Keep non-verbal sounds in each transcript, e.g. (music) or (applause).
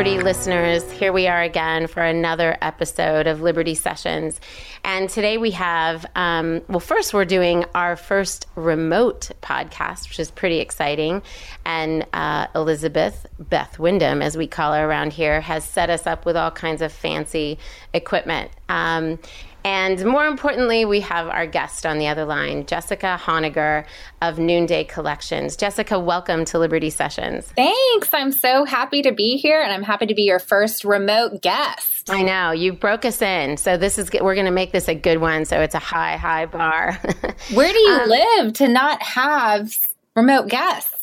Liberty listeners. Here we are again for another episode of Liberty Sessions. And today we have, um, well, first we're doing our first remote podcast, which is pretty exciting. And uh, Elizabeth, Beth Wyndham, as we call her around here, has set us up with all kinds of fancy equipment. Um, and more importantly, we have our guest on the other line, Jessica Honegger of Noonday Collections. Jessica, welcome to Liberty Sessions. Thanks. I'm so happy to be here, and I'm happy to be your first remote guest. I know you broke us in, so this is we're going to make this a good one. So it's a high, high bar. (laughs) Where do you um, live to not have remote guests?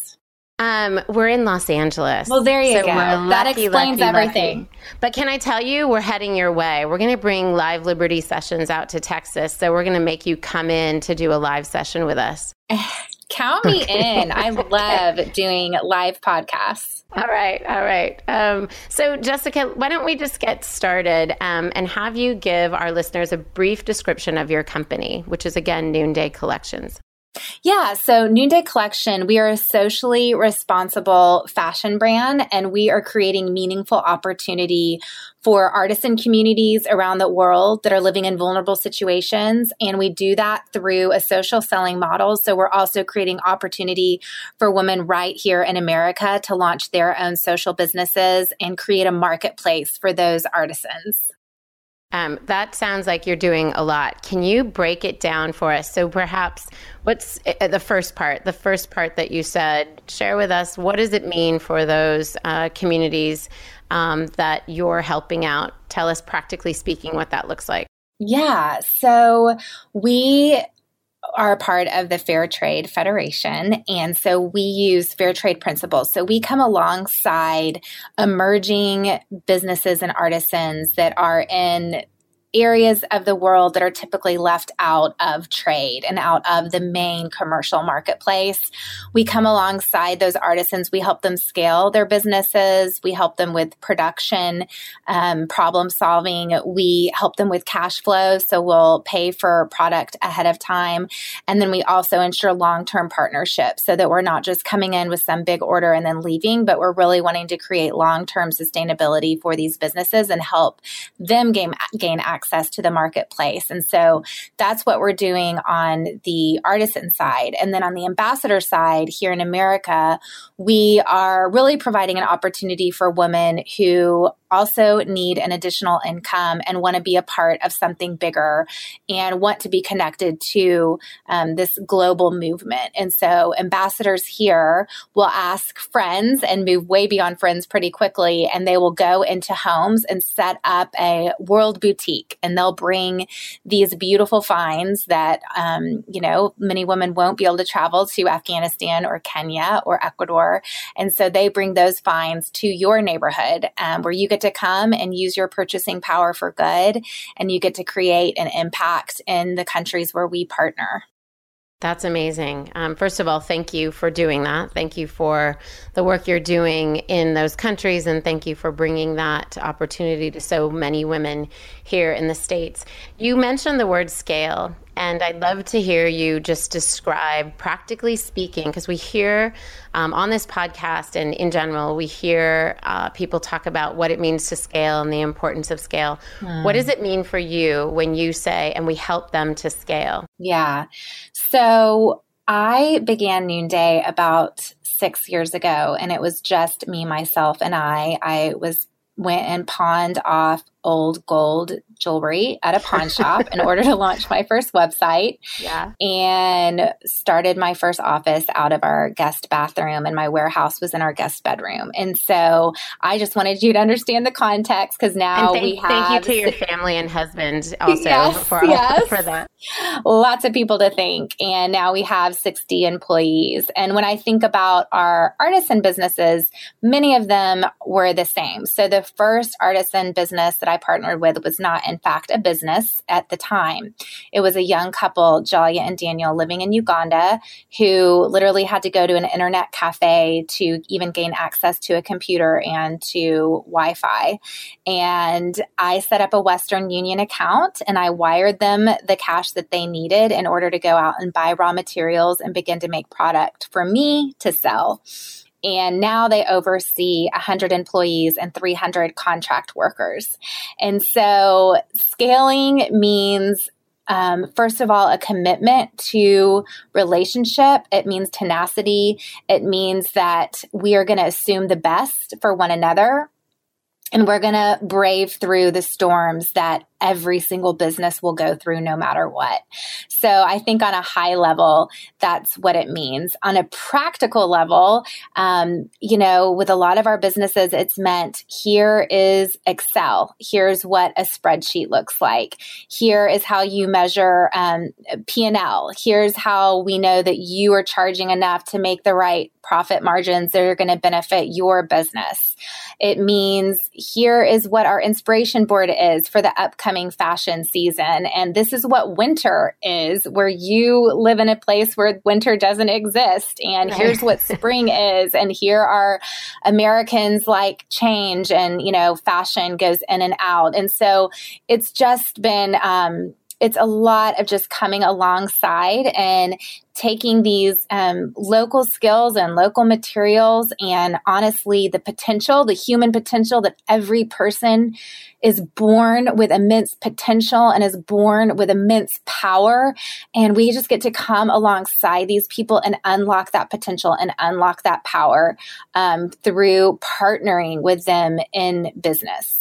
Um, we're in Los Angeles. Well, there you so go. Lucky, that explains lucky, everything. Lucky. But can I tell you, we're heading your way. We're going to bring live Liberty sessions out to Texas. So we're going to make you come in to do a live session with us. (sighs) Count me okay. in. I love doing live podcasts. All right, all right. Um, so, Jessica, why don't we just get started um, and have you give our listeners a brief description of your company, which is again Noonday Collections? Yeah. So, Noonday Collection, we are a socially responsible fashion brand and we are creating meaningful opportunity for artisan communities around the world that are living in vulnerable situations. And we do that through a social selling model. So, we're also creating opportunity for women right here in America to launch their own social businesses and create a marketplace for those artisans. Um, that sounds like you're doing a lot. Can you break it down for us? So, perhaps what's uh, the first part? The first part that you said, share with us what does it mean for those uh, communities um, that you're helping out? Tell us, practically speaking, what that looks like. Yeah. So, we are a part of the Fair Trade Federation. And so we use fair trade principles. So we come alongside emerging businesses and artisans that are in areas of the world that are typically left out of trade and out of the main commercial marketplace. We come alongside those artisans. We help them scale their businesses. We help them with production, um, problem solving. We help them with cash flow. So we'll pay for product ahead of time. And then we also ensure long term partnerships so that we're not just coming in with some big order and then leaving, but we're really wanting to create long term sustainability for these businesses and help them gain, gain access access to the marketplace. And so that's what we're doing on the artisan side. And then on the ambassador side here in America, we are really providing an opportunity for women who also need an additional income and want to be a part of something bigger and want to be connected to um, this global movement. And so ambassadors here will ask friends and move way beyond friends pretty quickly. And they will go into homes and set up a world boutique and they'll bring these beautiful finds that, um, you know, many women won't be able to travel to Afghanistan or Kenya or Ecuador. And so they bring those finds to your neighborhood um, where you get to come and use your purchasing power for good and you get to create an impact in the countries where we partner. That's amazing. Um, first of all, thank you for doing that. Thank you for the work you're doing in those countries, and thank you for bringing that opportunity to so many women here in the States. You mentioned the word scale, and I'd love to hear you just describe, practically speaking, because we hear um, on this podcast and in general, we hear uh, people talk about what it means to scale and the importance of scale. Mm. What does it mean for you when you say, and we help them to scale? Yeah. So I began Noonday about six years ago, and it was just me, myself, and I. I was went and pawned off old gold jewelry at a pawn shop in order to launch my first website. Yeah. And started my first office out of our guest bathroom, and my warehouse was in our guest bedroom. And so I just wanted you to understand the context because now thank, we have. Thank you to your family and husband also yes, for, yes. for that. Lots of people to thank. And now we have 60 employees. And when I think about our artisan businesses, many of them were the same. So the first artisan business that I partnered with was not in fact, a business at the time. It was a young couple, Jalia and Daniel, living in Uganda, who literally had to go to an internet cafe to even gain access to a computer and to Wi Fi. And I set up a Western Union account and I wired them the cash that they needed in order to go out and buy raw materials and begin to make product for me to sell and now they oversee 100 employees and 300 contract workers. And so scaling means um, first of all, a commitment to relationship. It means tenacity. It means that we are going to assume the best for one another and we're going to brave through the storms that every single business will go through no matter what. So I think on a high level, that's what it means. On a practical level, um, you know, with a lot of our businesses, it's meant here is Excel. Here's what a spreadsheet looks like. Here is how you measure um, P&L. Here's how we know that you are charging enough to make the right profit margins that are going to benefit your business. It means here is what our inspiration board is for the upcoming fashion season. And this is what winter is, where you live in a place where winter doesn't exist. And here's what (laughs) spring is. And here are Americans like change and, you know, fashion goes in and out. And so it's just been, um, it's a lot of just coming alongside and taking these um, local skills and local materials and honestly the potential the human potential that every person is born with immense potential and is born with immense power. And we just get to come alongside these people and unlock that potential and unlock that power um, through partnering with them in business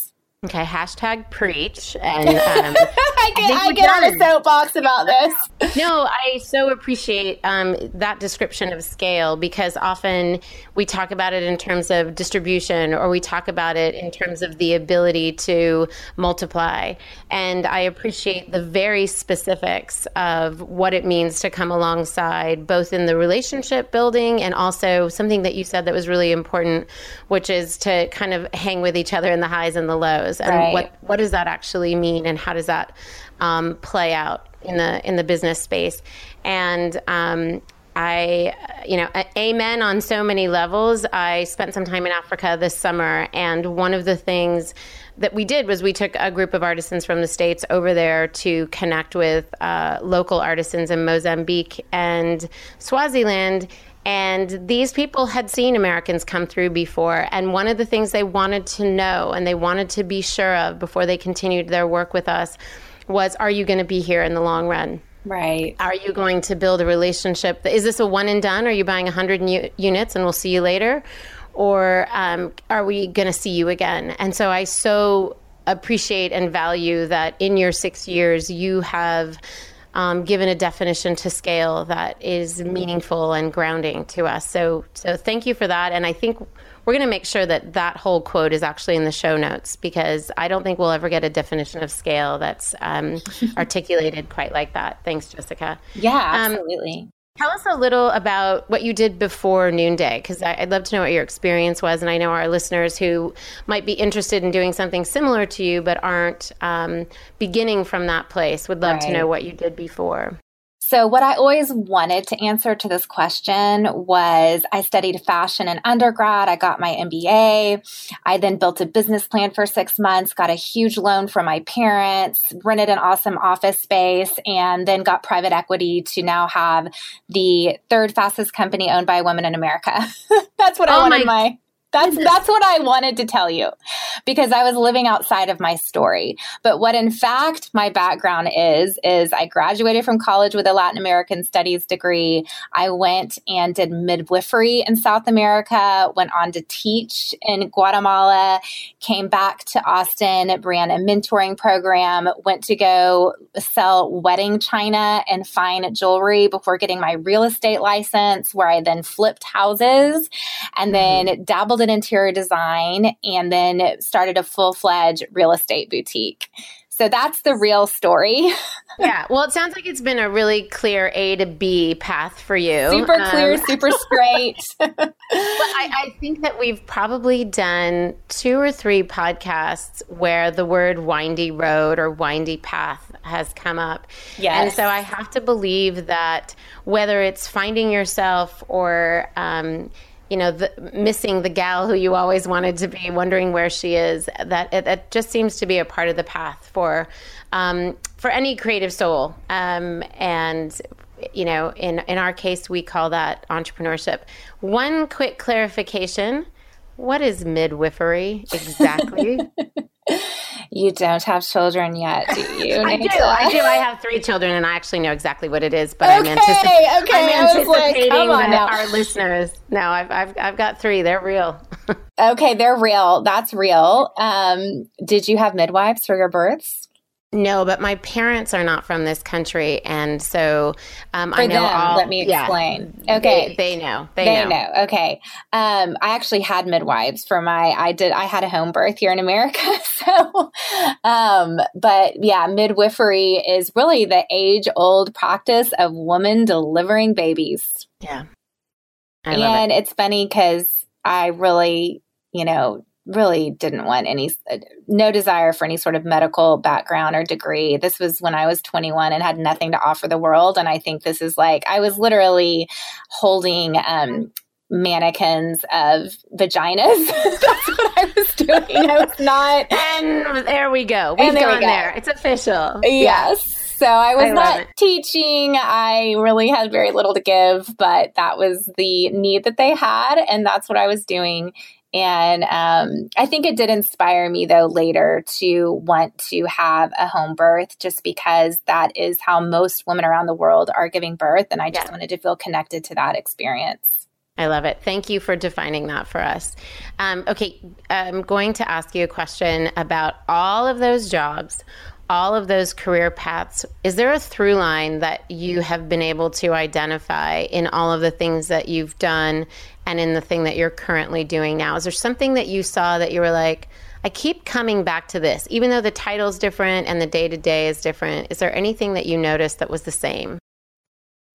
Okay, hashtag preach. (laughs) And um, (laughs) I get, I I get on a soapbox about this. (laughs) no, I so appreciate um, that description of scale because often we talk about it in terms of distribution or we talk about it in terms of the ability to multiply. And I appreciate the very specifics of what it means to come alongside, both in the relationship building and also something that you said that was really important, which is to kind of hang with each other in the highs and the lows and right. what what does that actually mean and how does that um, play out in the in the business space and um, I, you know, amen on so many levels. I spent some time in Africa this summer, and one of the things that we did was we took a group of artisans from the States over there to connect with uh, local artisans in Mozambique and Swaziland. And these people had seen Americans come through before. And one of the things they wanted to know and they wanted to be sure of before they continued their work with us was Are you going to be here in the long run? Right. Are you going to build a relationship? Is this a one and done? Are you buying 100 u- units and we'll see you later? Or um, are we going to see you again? And so I so appreciate and value that in your six years you have um, given a definition to scale that is meaningful and grounding to us. So, so thank you for that. And I think we're going to make sure that that whole quote is actually in the show notes because I don't think we'll ever get a definition of scale that's um, (laughs) articulated quite like that. Thanks, Jessica. Yeah, um, absolutely. Um, Tell us a little about what you did before Noonday, because I'd love to know what your experience was. And I know our listeners who might be interested in doing something similar to you but aren't um, beginning from that place would love right. to know what you did before. So, what I always wanted to answer to this question was I studied fashion in undergrad. I got my MBA. I then built a business plan for six months, got a huge loan from my parents, rented an awesome office space, and then got private equity to now have the third fastest company owned by a woman in America. (laughs) That's what I oh wanted my, my That's that's what I wanted to tell you because I was living outside of my story. But what in fact my background is is I graduated from college with a Latin American studies degree. I went and did midwifery in South America, went on to teach in Guatemala, came back to Austin, ran a mentoring program, went to go sell wedding china and fine jewelry before getting my real estate license where I then flipped houses and then mm-hmm. Dabbled in interior design and then started a full fledged real estate boutique. So that's the real story. (laughs) yeah. Well, it sounds like it's been a really clear A to B path for you. Super clear, um, super (laughs) straight. but I, I, think that we've probably done two or three podcasts where the word windy road or windy path has come up. Yes. And so I have to believe that whether it's finding yourself or, um, you know, the, missing the gal who you always wanted to be, wondering where she is. That it, just seems to be a part of the path for um, for any creative soul. Um, and you know, in in our case, we call that entrepreneurship. One quick clarification: What is midwifery exactly? (laughs) you don't have children yet, do you? (laughs) I do. I do. I have three children, and I actually know exactly what it is. But okay, I'm, anticipating. okay. I'm anticipating like, that our listeners. No, I've, I've I've got three. They're real. (laughs) okay, they're real. That's real. Um, did you have midwives for your births? No, but my parents are not from this country, and so um, I know them, all. Let me explain. Yeah, okay, they, they, know. They, they know. know. Okay, um, I actually had midwives for my. I did. I had a home birth here in America, (laughs) so. Um, but yeah, midwifery is really the age-old practice of women delivering babies. Yeah, I and it. it's funny because I really, you know, really didn't want any no desire for any sort of medical background or degree this was when i was 21 and had nothing to offer the world and i think this is like i was literally holding um, mannequins of vaginas (laughs) that's what i was doing i was not and there we go we've there gone we go. there it's official yes so I was I not it. teaching. I really had very little to give, but that was the need that they had. And that's what I was doing. And um, I think it did inspire me, though, later to want to have a home birth just because that is how most women around the world are giving birth. And I just yeah. wanted to feel connected to that experience. I love it. Thank you for defining that for us. Um, okay, I'm going to ask you a question about all of those jobs all of those career paths, is there a through line that you have been able to identify in all of the things that you've done and in the thing that you're currently doing now? Is there something that you saw that you were like, I keep coming back to this, even though the title's different and the day to day is different? Is there anything that you noticed that was the same?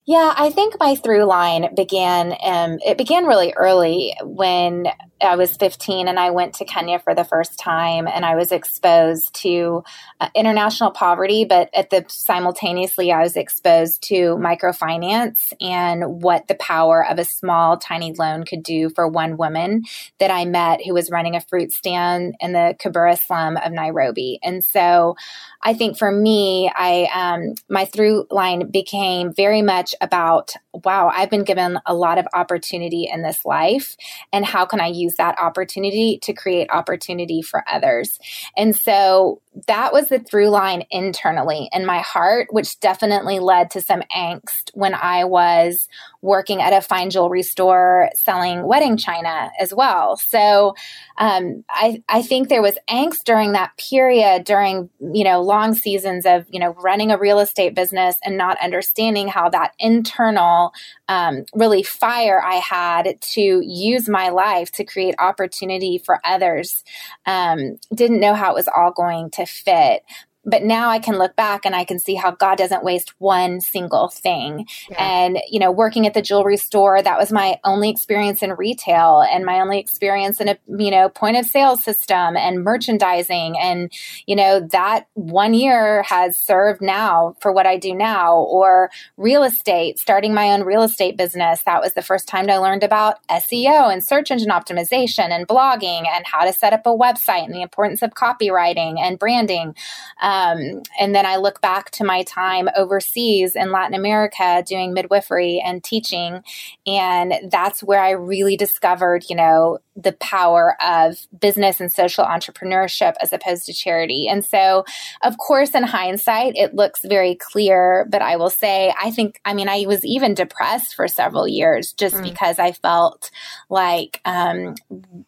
Yeah, I think my through line began. Um, it began really early when I was 15 and I went to Kenya for the first time and I was exposed to uh, international poverty, but at the simultaneously I was exposed to microfinance and what the power of a small tiny loan could do for one woman that I met who was running a fruit stand in the Kibera slum of Nairobi. And so I think for me, I um, my through line became very much about wow, I've been given a lot of opportunity in this life and how can I use use that opportunity to create opportunity for others. And so that was the through line internally in my heart, which definitely led to some angst when I was working at a fine jewelry store selling wedding china as well. So um, I, I think there was angst during that period, during you know long seasons of you know running a real estate business and not understanding how that internal um, really fire I had to use my life to create opportunity for others. Um, didn't know how it was all going to fit but now I can look back and I can see how God doesn't waste one single thing. Yeah. And, you know, working at the jewelry store, that was my only experience in retail and my only experience in a, you know, point of sale system and merchandising. And, you know, that one year has served now for what I do now or real estate, starting my own real estate business. That was the first time I learned about SEO and search engine optimization and blogging and how to set up a website and the importance of copywriting and branding. Um, Um, and then I look back to my time overseas in Latin America doing midwifery and teaching. And that's where I really discovered, you know, the power of business and social entrepreneurship as opposed to charity. And so, of course, in hindsight, it looks very clear. But I will say, I think, I mean, I was even depressed for several years just mm. because I felt like um,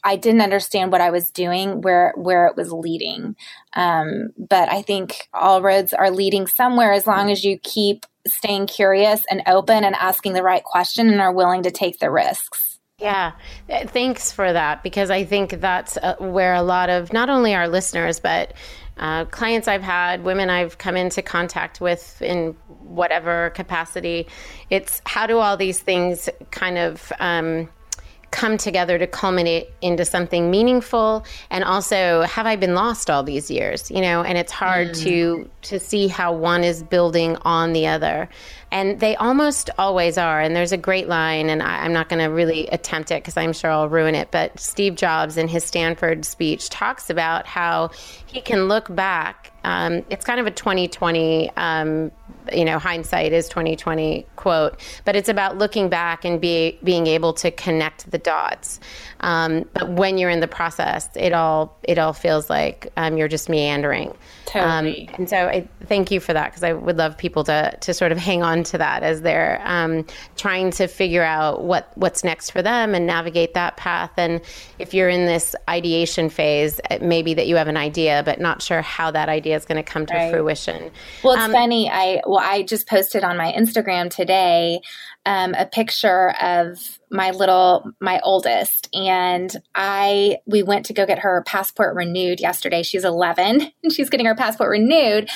I didn't understand what I was doing, where where it was leading. Um, but I think all roads are leading somewhere as long as you keep staying curious and open and asking the right question and are willing to take the risks. Yeah, thanks for that because I think that's uh, where a lot of not only our listeners, but uh, clients I've had, women I've come into contact with in whatever capacity, it's how do all these things kind of. Um, come together to culminate into something meaningful? And also have i been lost all these years you know? And it's hard mm. to to see how one is building on the other and they almost always are. And there's a great line and I, am not going to really attempt it because i'm sure i'll ruin it but steve jobs in his stanford speech talks about how he can look back um, it's kind of a 2020 um, you know hindsight is 2020 quote but it's about looking back and be, being able to connect the dots. Um, but when you're in the process it all it all feels like um, you're just meandering. Totally. Um, and so I thank you for that because I would love people to to sort of hang on to that as they're um, trying to figure out what what's next for them and navigate that path and if you're in this ideation phase maybe that you have an idea but not sure how that idea is going to come to right. fruition well it's um, funny i well i just posted on my instagram today um, a picture of my little my oldest and i we went to go get her passport renewed yesterday she's 11 (laughs) and she's getting her passport renewed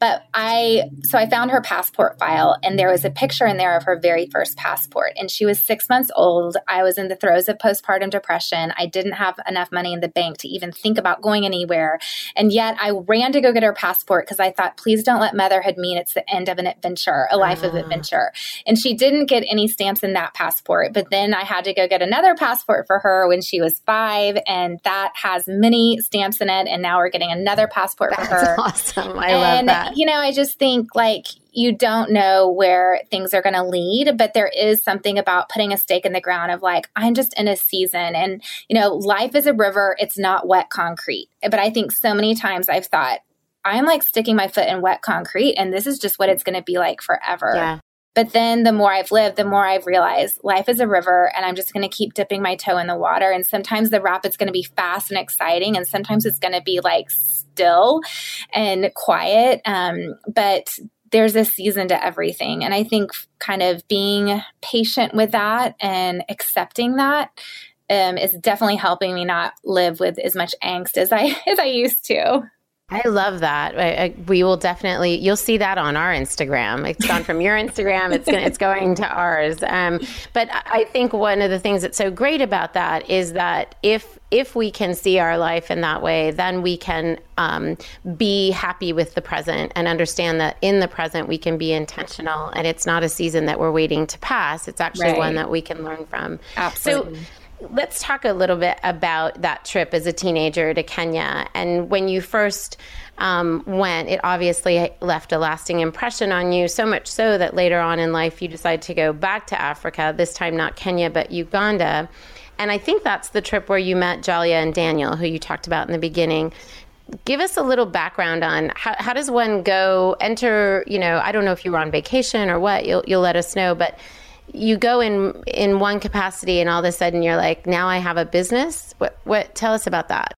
but I, so I found her passport file and there was a picture in there of her very first passport. And she was six months old. I was in the throes of postpartum depression. I didn't have enough money in the bank to even think about going anywhere. And yet I ran to go get her passport because I thought, please don't let motherhood mean it's the end of an adventure, a life uh. of ah. adventure. And she didn't get any stamps in that passport. But then I had to go get another passport for her when she was five. And that has many stamps in it. And now we're getting another passport That's for her. Awesome. I and love that you know, I just think like you don't know where things are going to lead, but there is something about putting a stake in the ground of like, I'm just in a season. And, you know, life is a river, it's not wet concrete. But I think so many times I've thought, I'm like sticking my foot in wet concrete, and this is just what it's going to be like forever. Yeah. But then the more I've lived, the more I've realized life is a river and I'm just going to keep dipping my toe in the water. And sometimes the rapid's going to be fast and exciting, and sometimes it's going to be like still and quiet. Um, but there's a season to everything. And I think kind of being patient with that and accepting that um, is definitely helping me not live with as much angst as I (laughs) as I used to. I love that. I, I, we will definitely. You'll see that on our Instagram. It's gone from your Instagram. It's gonna, it's going to ours. Um, but I think one of the things that's so great about that is that if if we can see our life in that way, then we can um, be happy with the present and understand that in the present we can be intentional, and it's not a season that we're waiting to pass. It's actually right. one that we can learn from. Absolutely. So, let's talk a little bit about that trip as a teenager to Kenya. And when you first um, went, it obviously left a lasting impression on you, so much so that later on in life you decide to go back to Africa, this time not Kenya, but Uganda. And I think that's the trip where you met Jalia and Daniel, who you talked about in the beginning. Give us a little background on how, how does one go enter, you know, I don't know if you were on vacation or what, you'll, you'll let us know, but you go in in one capacity and all of a sudden you're like now i have a business? What what tell us about that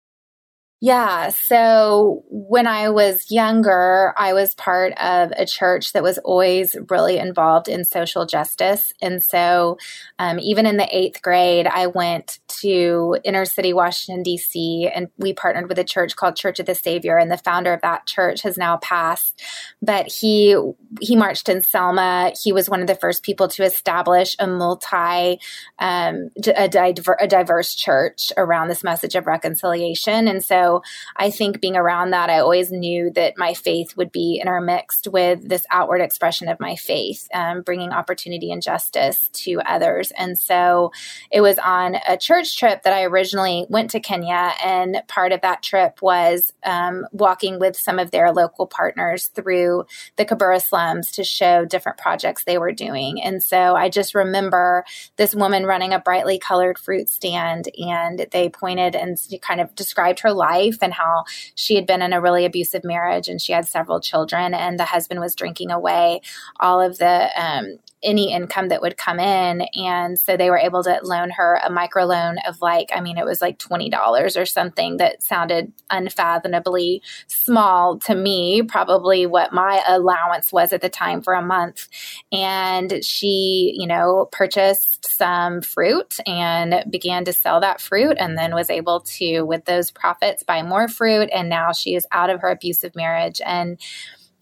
yeah. So when I was younger, I was part of a church that was always really involved in social justice. And so um, even in the eighth grade, I went to inner city Washington, D.C., and we partnered with a church called Church of the Savior. And the founder of that church has now passed. But he, he marched in Selma. He was one of the first people to establish a multi, um, a, diver, a diverse church around this message of reconciliation. And so I think being around that, I always knew that my faith would be intermixed with this outward expression of my faith, um, bringing opportunity and justice to others. And so it was on a church trip that I originally went to Kenya. And part of that trip was um, walking with some of their local partners through the Kibera slums to show different projects they were doing. And so I just remember this woman running a brightly colored fruit stand, and they pointed and kind of described her life and how she had been in a really abusive marriage and she had several children, and the husband was drinking away all of the um, any income that would come in. And so they were able to loan her a micro loan of like, I mean, it was like $20 or something that sounded unfathomably small to me, probably what my allowance was at the time for a month. And she, you know, purchased some fruit and began to sell that fruit and then was able to, with those profits, buy more fruit. And now she is out of her abusive marriage. And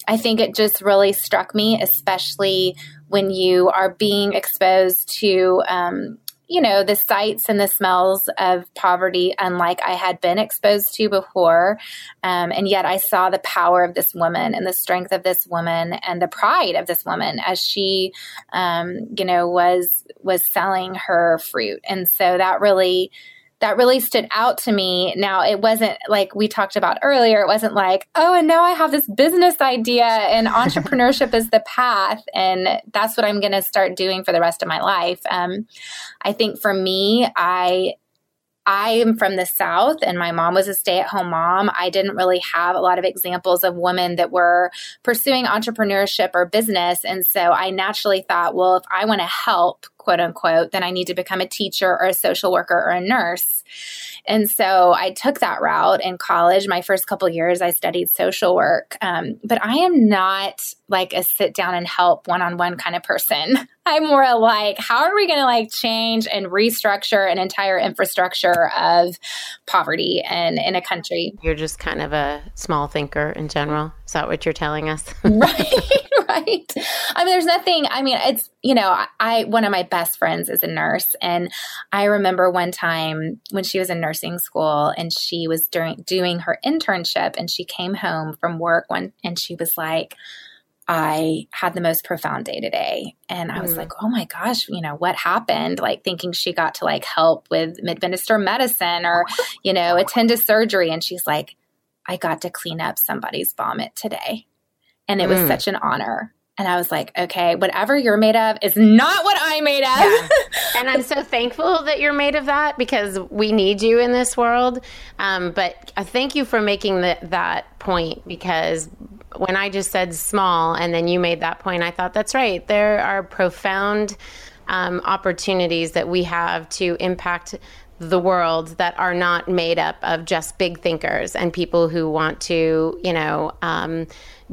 I think it just really struck me, especially when you are being exposed to, um, you know, the sights and the smells of poverty, unlike I had been exposed to before. Um, and yet I saw the power of this woman and the strength of this woman and the pride of this woman as she, um, you know, was was selling her fruit. And so that really that really stood out to me. Now, it wasn't like we talked about earlier. It wasn't like, oh, and now I have this business idea and (laughs) entrepreneurship is the path. And that's what I'm going to start doing for the rest of my life. Um, I think for me, I I am from the South and my mom was a stay at home mom. I didn't really have a lot of examples of women that were pursuing entrepreneurship or business. And so I naturally thought, well, if I want to help, quote unquote, then I need to become a teacher or a social worker or a nurse. And so I took that route in college. My first couple years, I studied social work. Um, but I am not like a sit down and help one on one kind of person. (laughs) I'm more like, how are we going to like change and restructure an entire infrastructure of poverty and in a country? You're just kind of a small thinker in general. Is that what you're telling us? (laughs) right, (laughs) right. I mean, there's nothing, I mean, it's, you know, I, I, one of my best friends is a nurse. And I remember one time when she was in nursing school and she was during, doing her internship and she came home from work one and she was like, I had the most profound day today. And I was mm. like, oh my gosh, you know, what happened? Like thinking she got to like help with administer medicine or, you know, attend a surgery. And she's like, I got to clean up somebody's vomit today. And it was mm. such an honor. And I was like, okay, whatever you're made of is not what I'm made of. Yeah. (laughs) and I'm so thankful that you're made of that because we need you in this world. Um, but thank you for making the, that point because when I just said small and then you made that point, I thought that's right. There are profound um, opportunities that we have to impact the world that are not made up of just big thinkers and people who want to, you know, um,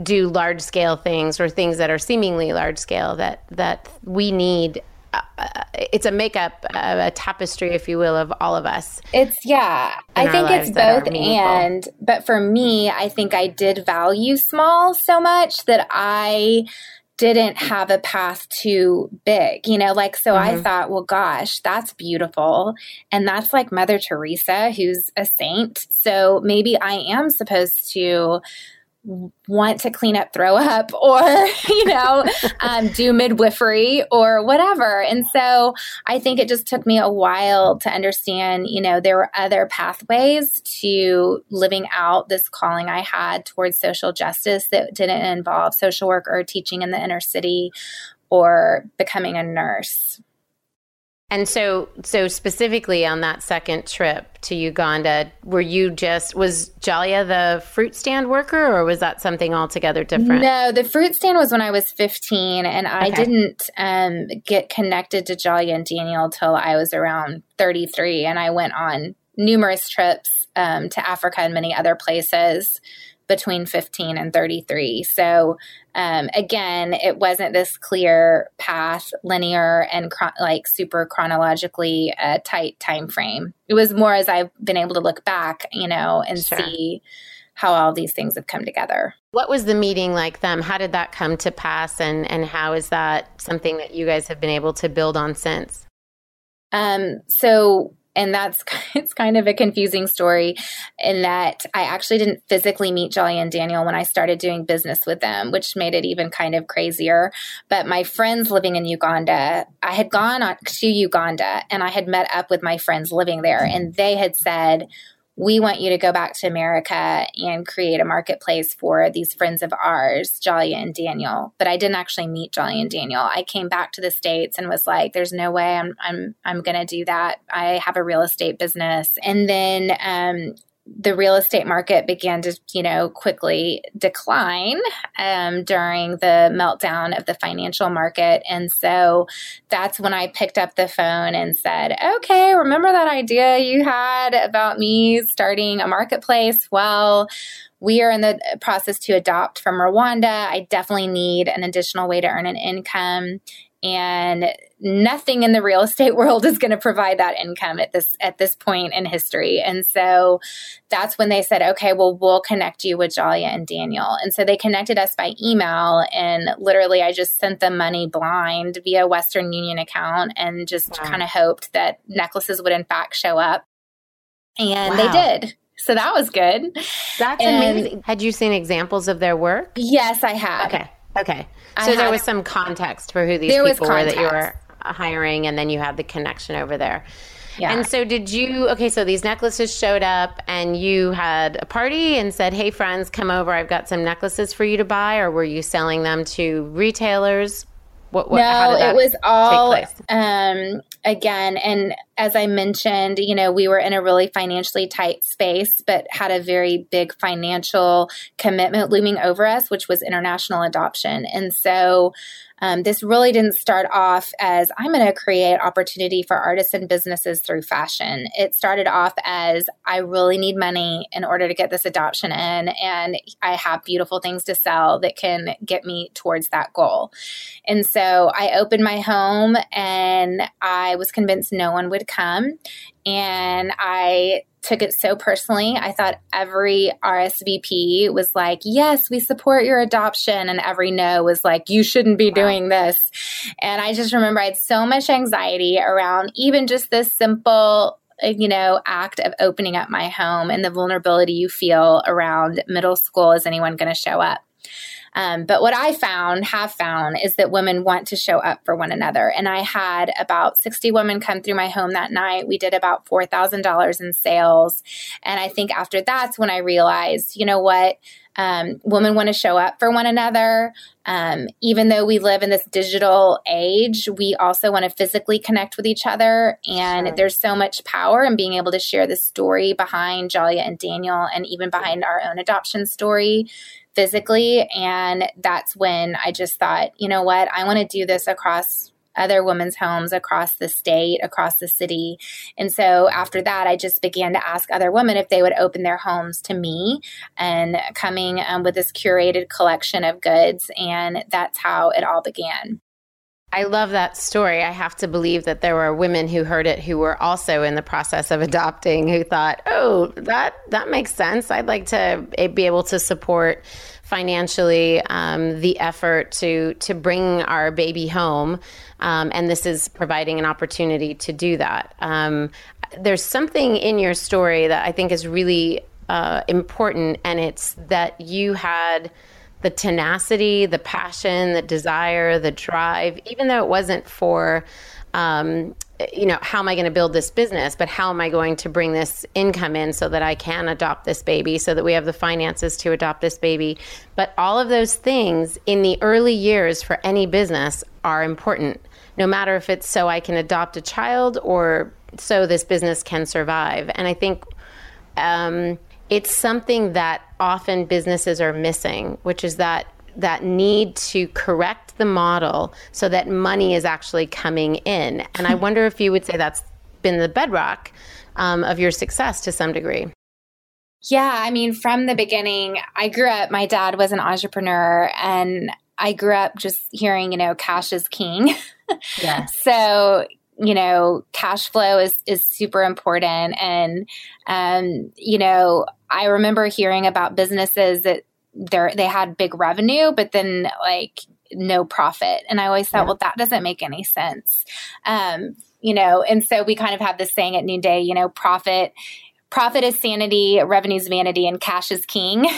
do large scale things or things that are seemingly large scale. That that we need. Uh, uh it's a makeup, uh, a tapestry, if you will, of all of us. It's yeah. I think it's both and. But for me, I think I did value small so much that I didn't have a path too big, you know, like, so mm-hmm. I thought, well, gosh, that's beautiful. And that's like Mother Teresa, who's a saint. So maybe I am supposed to want to clean up throw up (laughs) or you know um, do midwifery or whatever. And so i think it just took me a while to understand you know there were other pathways to living out this calling i had towards social justice that didn't involve social work or teaching in the inner city or becoming a nurse and so, so specifically on that second trip to Uganda, were you just was Jalia the fruit stand worker, or was that something altogether different? No, the fruit stand was when I was fifteen, and I didn't um, get connected to Jalia and Daniel till I was around thirty three, and I went on numerous trips um, to Africa and many other places between 15 and 33. So um, again, it wasn't this clear path, linear and like super chronologically uh, tight time frame. It was more as I've been able to look back, you know, and sure. see how all these things have come together. What was the meeting like them? How did that come to pass and and how is that something that you guys have been able to build on since? Um so And that's (laughs) it's kind of a confusing story in that I actually didn't physically meet Jalia and Daniel when I started doing business with them, which made it even kind of crazier. But my friends living in Uganda, I had gone on to Uganda and I had met up with my friends living there and they had said, we want you to go back to America and create a marketplace for these friends of ours, Jalia and Daniel. But I didn't actually meet Jalia and Daniel. I came back to the States and was like, there's no way I'm I'm I'm gonna do that. I have a real estate business. And then um, the real estate market began to, you know, quickly decline um, during the meltdown of the financial market. And so that's when I picked up the phone and said, okay, remember that idea you had about me starting a marketplace? Well, we are in the process to adopt from Rwanda. I definitely need an additional way to earn an income and nothing in the real estate (laughs) world is going to provide that income at this at this point in history. And so that's when they said okay well we'll connect you with Jalia and Daniel. And so they connected us by email and literally I just sent them money blind via Western Union account and just wow. kind of hoped that necklaces would in fact show up. And wow. they did. So that was good. That's and, amazing. Had you seen examples of their work? Yes I have. okay Okay. So there was some context for who these people were that you were hiring, and then you had the connection over there. Yeah. And so, did you? Okay, so these necklaces showed up, and you had a party and said, "Hey, friends, come over. I've got some necklaces for you to buy." Or were you selling them to retailers? What, what, no, it was all um, again, and as I mentioned, you know, we were in a really financially tight space, but had a very big financial commitment looming over us, which was international adoption. And so um, this really didn't start off as I'm going to create opportunity for artists and businesses through fashion. It started off as I really need money in order to get this adoption in, and I have beautiful things to sell that can get me towards that goal. And so I opened my home, and I was convinced no one would come. And I took it so personally. I thought every RSVP was like, Yes, we support your adoption. And every no was like, You shouldn't be wow. doing this. And I just remember I had so much anxiety around even just this simple uh, you know, act of opening up my home and the vulnerability you feel around middle school. Is anyone going to show up? Um, but what I found, have found, is that women want to show up for one another. And I had about 60 women come through my home that night. We did about $4,000 in sales. And I think after that's when I realized, you know what? Um, women want to show up for one another. Um, even though we live in this digital age, we also want to physically connect with each other. And sure. there's so much power in being able to share the story behind Jalia and Daniel and even behind our own adoption story physically. And that's when I just thought, you know what, I want to do this across other women's homes across the state, across the city. And so after that, I just began to ask other women if they would open their homes to me and coming um, with this curated collection of goods. And that's how it all began. I love that story. I have to believe that there were women who heard it who were also in the process of adopting who thought, "Oh, that that makes sense. I'd like to eh, be able to support financially um, the effort to to bring our baby home, um, and this is providing an opportunity to do that." Um, there's something in your story that I think is really uh, important, and it's that you had the tenacity, the passion, the desire, the drive, even though it wasn't for, um, you know, how am I going to build this business, but how am I going to bring this income in so that I can adopt this baby, so that we have the finances to adopt this baby. But all of those things in the early years for any business are important, no matter if it's so I can adopt a child or so this business can survive. And I think, um, it's something that often businesses are missing, which is that that need to correct the model so that money is actually coming in. And I wonder if you would say that's been the bedrock um, of your success to some degree. Yeah, I mean, from the beginning, I grew up, my dad was an entrepreneur, and I grew up just hearing, you know, cash is king. (laughs) Yeah. so, you know, cash flow is is super important, and um, you know, I remember hearing about businesses that they they had big revenue, but then like no profit, and I always thought, yeah. well, that doesn't make any sense. Um, you know, and so we kind of have this saying at Noonday, you know, profit profit is sanity, revenue is vanity, and cash is king. (laughs)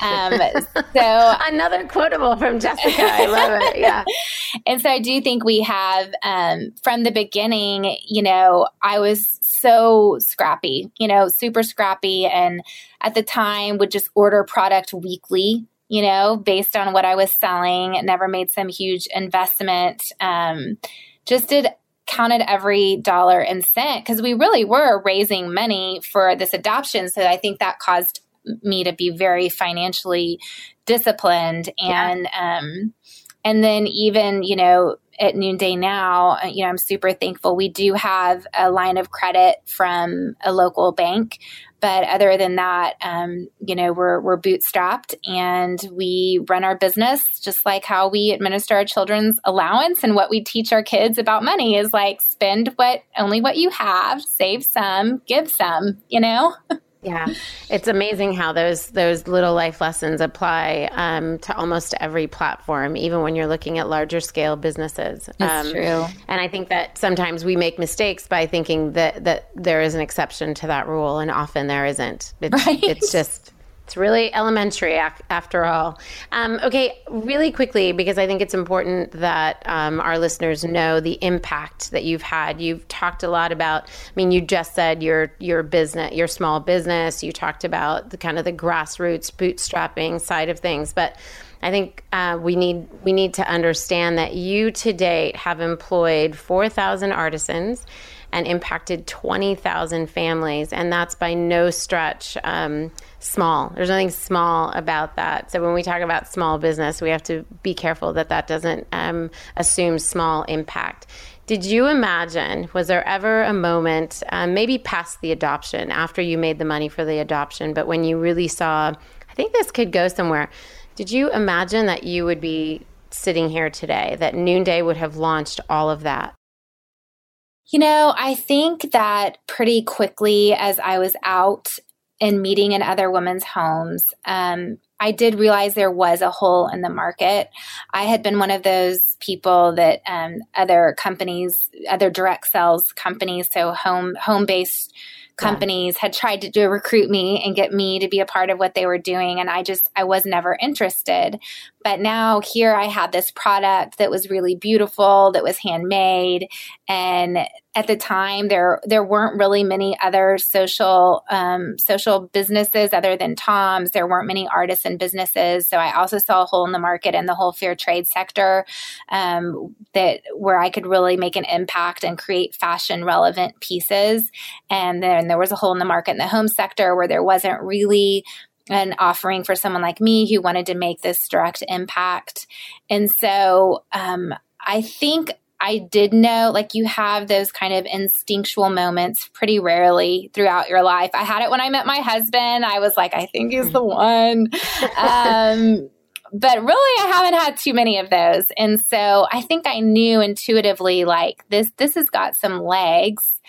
Um, so (laughs) another quotable from Jessica. I love it. Yeah. (laughs) and so I do think we have um, from the beginning. You know, I was so scrappy. You know, super scrappy, and at the time would just order product weekly. You know, based on what I was selling, never made some huge investment. Um, just did counted every dollar and cent because we really were raising money for this adoption. So I think that caused me to be very financially disciplined and yeah. um and then even you know at noonday now uh, you know i'm super thankful we do have a line of credit from a local bank but other than that, um, you know, we're, we're bootstrapped and we run our business just like how we administer our children's allowance and what we teach our kids about money is like spend what only what you have, save some, give some, you know? (laughs) Yeah, it's amazing how those those little life lessons apply um, to almost every platform, even when you're looking at larger scale businesses. That's um, true. And I think that sometimes we make mistakes by thinking that that there is an exception to that rule, and often there isn't. It's, (laughs) right. it's just it's really elementary after all. Um, okay, really quickly, because I think it's important that um, our listeners know the impact that you've had. You've talked a lot about. I mean, you just said your your business, your small business. You talked about the kind of the grassroots bootstrapping side of things, but I think uh, we need we need to understand that you to date have employed four thousand artisans and impacted 20,000 families. And that's by no stretch um, small. There's nothing small about that. So when we talk about small business, we have to be careful that that doesn't um, assume small impact. Did you imagine, was there ever a moment, um, maybe past the adoption, after you made the money for the adoption, but when you really saw, I think this could go somewhere, did you imagine that you would be sitting here today, that Noonday would have launched all of that? You know, I think that pretty quickly as I was out and meeting in other women's homes, um, I did realize there was a hole in the market. I had been one of those people that um, other companies, other direct sales companies, so home home based companies yeah. had tried to do, recruit me and get me to be a part of what they were doing and I just I was never interested. But now here I had this product that was really beautiful, that was handmade and at the time there there weren't really many other social um, social businesses other than Tom's. There weren't many artisan businesses, so I also saw a hole in the market in the whole fair trade sector um, that where I could really make an impact and create fashion relevant pieces. And then there was a hole in the market in the home sector where there wasn't really an offering for someone like me who wanted to make this direct impact. And so um, I think I did know, like, you have those kind of instinctual moments pretty rarely throughout your life. I had it when I met my husband. I was like, I think he's the one. Um, but really, I haven't had too many of those. And so I think I knew intuitively, like, this, this has got some legs.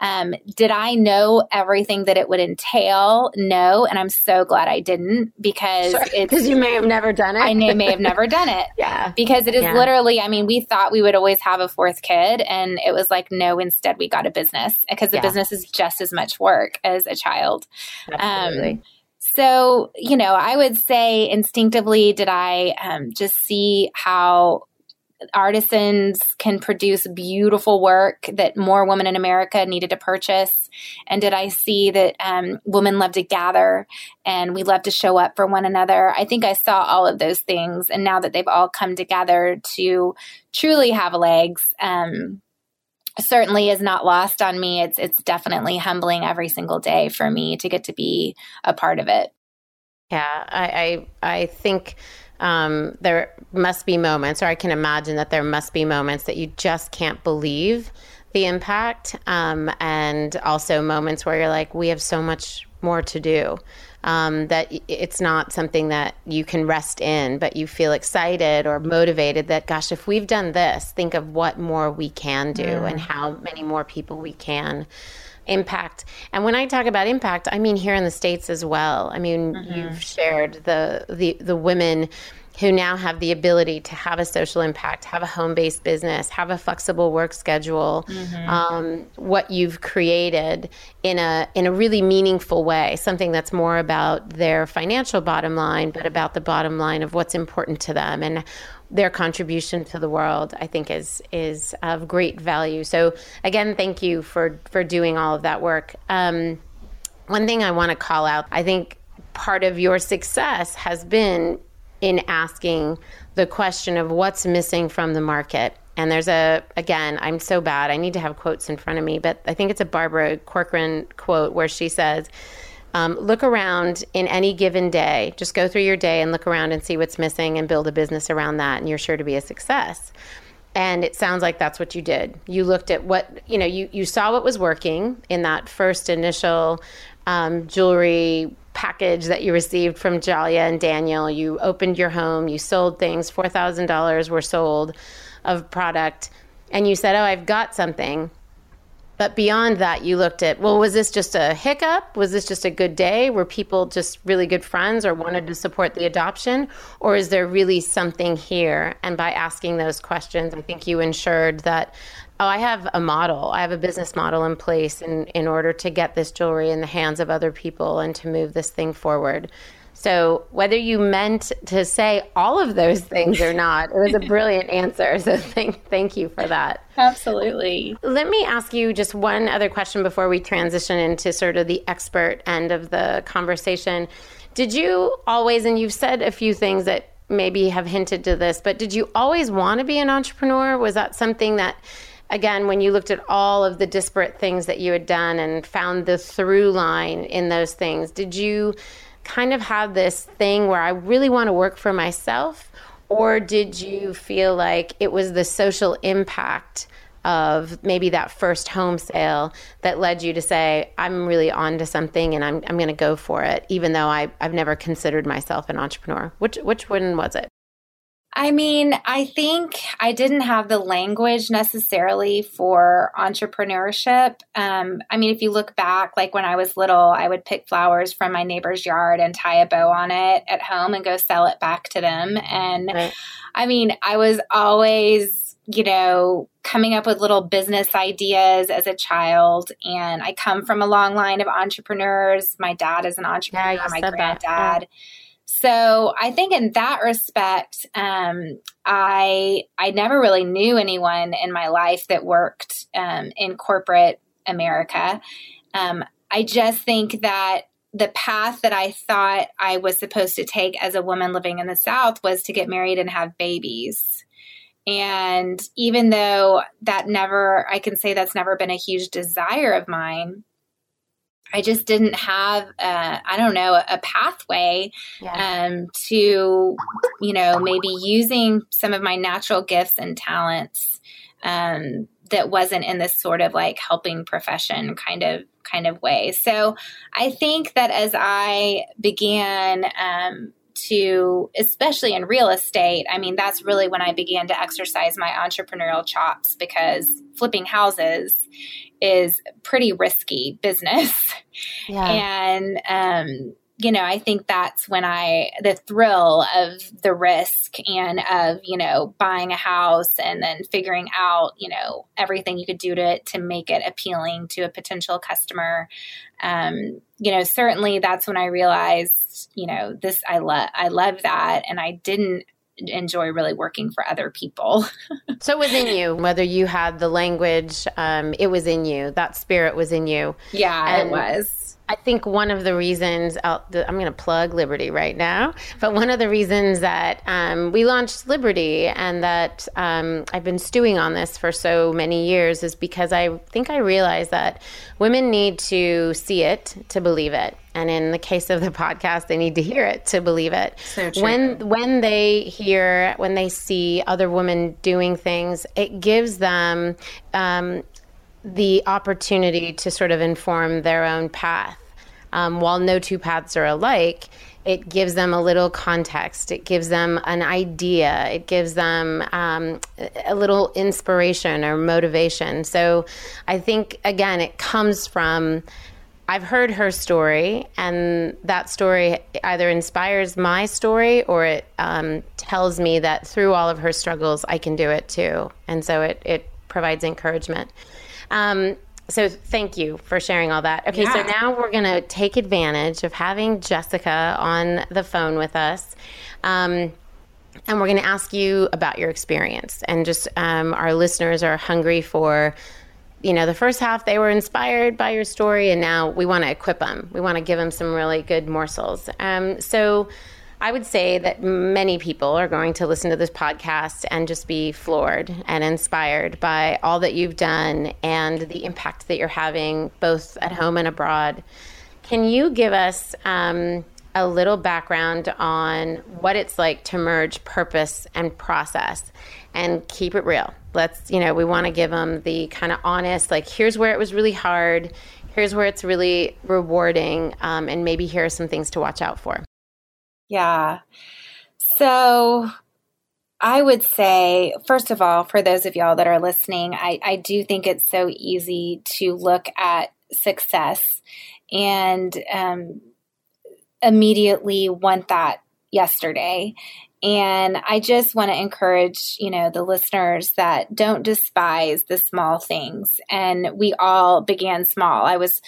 Um, did I know everything that it would entail? No, and I'm so glad I didn't because sure, because you may have never done it. I may, may have never done it. (laughs) yeah, because it is yeah. literally. I mean, we thought we would always have a fourth kid, and it was like no. Instead, we got a business because the yeah. business is just as much work as a child. Absolutely. Um, so, you know, I would say instinctively, did I um, just see how artisans can produce beautiful work that more women in America needed to purchase? And did I see that um, women love to gather and we love to show up for one another? I think I saw all of those things. And now that they've all come together to truly have legs, um, certainly is not lost on me. It's it's definitely humbling every single day for me to get to be a part of it. Yeah, I I, I think um, there must be moments, or I can imagine that there must be moments that you just can't believe the impact, um, and also moments where you're like, we have so much more to do. Um, that it's not something that you can rest in, but you feel excited or motivated that, gosh, if we've done this, think of what more we can do mm. and how many more people we can impact. And when I talk about impact, I mean here in the states as well. I mean, mm-hmm. you've shared the the the women who now have the ability to have a social impact, have a home based business, have a flexible work schedule, mm-hmm. um, what you've created in a in a really meaningful way, something that's more about their financial bottom line, but about the bottom line of what's important to them and their contribution to the world, I think is is of great value. So again, thank you for for doing all of that work. Um, one thing I want to call out, I think part of your success has been in asking the question of what's missing from the market. And there's a, again, I'm so bad. I need to have quotes in front of me, but I think it's a Barbara Corcoran quote where she says, um, look around in any given day. Just go through your day and look around and see what's missing and build a business around that, and you're sure to be a success. And it sounds like that's what you did. You looked at what, you know, you, you saw what was working in that first initial um, jewelry package that you received from Jalia and Daniel. You opened your home, you sold things, $4,000 were sold of product, and you said, Oh, I've got something. But beyond that, you looked at, well, was this just a hiccup? Was this just a good day? Were people just really good friends or wanted to support the adoption? Or is there really something here? And by asking those questions, I think you ensured that Oh, I have a model. I have a business model in place in, in order to get this jewelry in the hands of other people and to move this thing forward. So, whether you meant to say all of those things or (laughs) not, it was a brilliant answer. So, thank, thank you for that. Absolutely. Let me ask you just one other question before we transition into sort of the expert end of the conversation. Did you always, and you've said a few things that maybe have hinted to this, but did you always want to be an entrepreneur? Was that something that again, when you looked at all of the disparate things that you had done and found the through line in those things, did you kind of have this thing where I really want to work for myself? Or did you feel like it was the social impact of maybe that first home sale that led you to say, I'm really on to something and I'm, I'm going to go for it, even though I, I've never considered myself an entrepreneur? Which, which one was it? I mean, I think I didn't have the language necessarily for entrepreneurship. Um, I mean, if you look back, like when I was little, I would pick flowers from my neighbor's yard and tie a bow on it at home and go sell it back to them. And right. I mean, I was always, you know, coming up with little business ideas as a child. And I come from a long line of entrepreneurs. My dad is an entrepreneur, yeah, my granddad. That. So I think in that respect, um, I I never really knew anyone in my life that worked um, in corporate America. Um, I just think that the path that I thought I was supposed to take as a woman living in the South was to get married and have babies. And even though that never, I can say that's never been a huge desire of mine, I just didn't have, a, I don't know, a pathway yeah. um, to, you know, maybe using some of my natural gifts and talents um, that wasn't in this sort of like helping profession kind of kind of way. So I think that as I began um, to, especially in real estate, I mean, that's really when I began to exercise my entrepreneurial chops because flipping houses is pretty risky business. (laughs) Yeah. And, um, you know, I think that's when I, the thrill of the risk and of, you know, buying a house and then figuring out, you know, everything you could do to, to make it appealing to a potential customer. Um, you know, certainly that's when I realized, you know, this, I love, I love that. And I didn't enjoy really working for other people. (laughs) so within you, whether you had the language, um, it was in you. That spirit was in you. Yeah, and it was. I think one of the reasons I'm going to plug Liberty right now, but one of the reasons that um, we launched Liberty and that um, I've been stewing on this for so many years is because I think I realized that women need to see it to believe it. And in the case of the podcast, they need to hear it to believe it. So when when they hear, when they see other women doing things, it gives them um, the opportunity to sort of inform their own path. Um, while no two paths are alike, it gives them a little context. It gives them an idea. It gives them um, a little inspiration or motivation. So I think, again, it comes from I've heard her story, and that story either inspires my story or it um, tells me that through all of her struggles, I can do it too. And so it, it provides encouragement. Um, so thank you for sharing all that. Okay, yeah. so now we're going to take advantage of having Jessica on the phone with us. Um, and we're going to ask you about your experience. And just um, our listeners are hungry for you know, the first half they were inspired by your story, and now we want to equip them. We want to give them some really good morsels. Um, so I would say that many people are going to listen to this podcast and just be floored and inspired by all that you've done and the impact that you're having both at home and abroad. Can you give us um, a little background on what it's like to merge purpose and process and keep it real? Let's you know we want to give them the kind of honest like here's where it was really hard here's where it's really rewarding um, and maybe here are some things to watch out for. Yeah. So i would say first of all for those of y'all that are listening i, I do think it's so easy to look at success and um, immediately want that yesterday and I just want to encourage, you know, the listeners that don't despise the small things. And we all began small. I was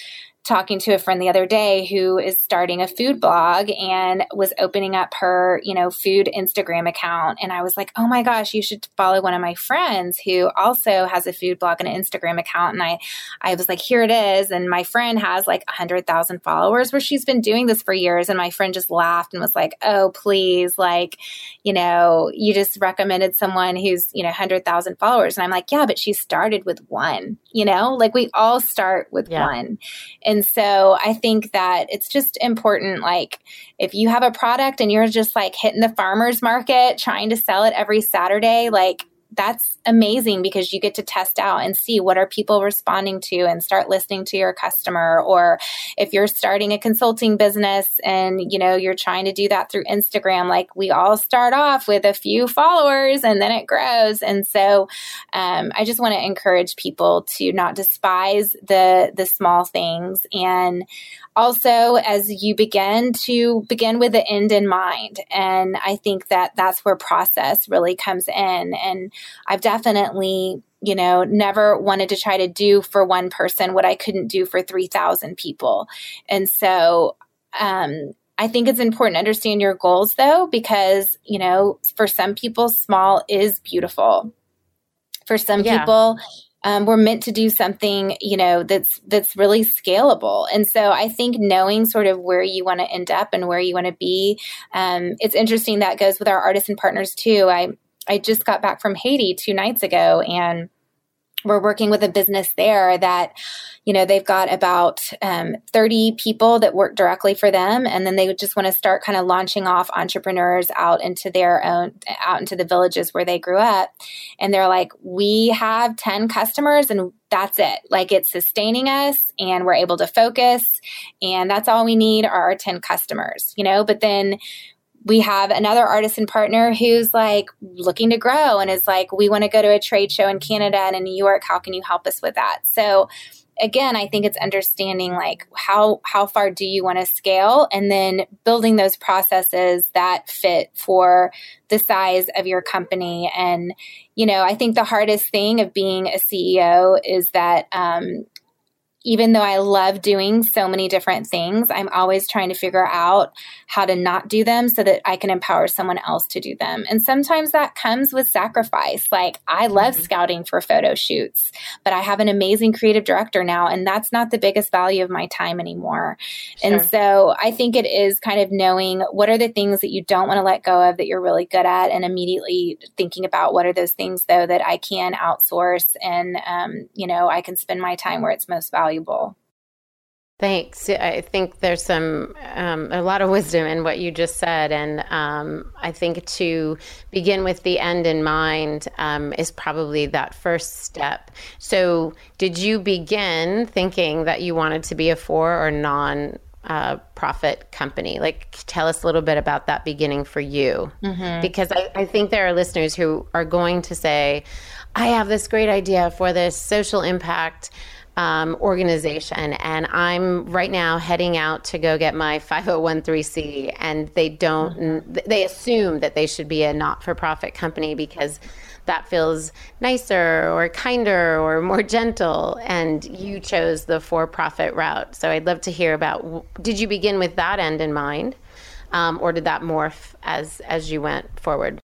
talking to a friend the other day who is starting a food blog and was opening up her, you know, food Instagram account. And I was like, oh my gosh, you should follow one of my friends who also has a food blog and an Instagram account. And I, I was like, here it is. And my friend has like a hundred thousand followers where she's been doing this for years. And my friend just laughed and was like, oh, please, like, you know, you just recommended someone who's, you know, hundred thousand followers. And I'm like, yeah, but she started with one, you know, like we all start with yeah. one. And so I think that it's just important. Like, if you have a product and you're just like hitting the farmer's market trying to sell it every Saturday, like, that's amazing because you get to test out and see what are people responding to and start listening to your customer. Or if you're starting a consulting business and you know you're trying to do that through Instagram like we all start off with a few followers and then it grows. And so um, I just want to encourage people to not despise the the small things and also as you begin to begin with the end in mind and i think that that's where process really comes in and i've definitely you know never wanted to try to do for one person what i couldn't do for 3000 people and so um, I think it's important to understand your goals though, because, you know, for some people, small is beautiful. For some yeah. people, um, we're meant to do something you know that's that's really scalable. And so i think knowing sort of where you want to end up and where you want to be um, it's interesting that goes with our artists and partners too. I i just got back from haiti two nights ago and we're working with a business there that you know they've got about um, 30 people that work directly for them. And then they just want to start kind of launching off entrepreneurs out into their own out into the villages where they grew up. And they're like we have 10 customers and that's it. Like it's sustaining us and we're able to focus and that's all we need are our 10 customers you know? But then we have another artisan partner who's like looking to grow and is like, we want to go to a trade show in Canada and in New York. How can you help us with that? So again, I think it's understanding like how how far do you want to scale and then building those processes that fit for the size of your company. And, you know, I think the hardest thing of being a CEO is that um, even though I love doing so many different things, I'm always trying to figure out how to not do them so that I can empower someone else to do them. And sometimes that comes with sacrifice. Like I love mm-hmm. scouting for photo shoots, but I have an amazing creative director now, and that's not the biggest value of my time anymore. Sure. And so I think it is kind of knowing what are the things that you don't want to let go of that you're really good at, and immediately thinking about what are those things though that I can outsource and, um, you know, I can spend my time where it's most valuable valuable. Thanks. I think there's some um, a lot of wisdom in what you just said, and um, I think to begin with the end in mind um, is probably that first step. So, did you begin thinking that you wanted to be a for or non uh, profit company? Like, tell us a little bit about that beginning for you, mm-hmm. because I, I think there are listeners who are going to say, "I have this great idea for this social impact." Um, organization, and I'm right now heading out to go get my 501c, and they don't, mm-hmm. they assume that they should be a not for profit company because that feels nicer or kinder or more gentle. And you chose the for-profit route. So i'd love to hear about did you begin with that end in mind? Um, or did that morph as as you went forward?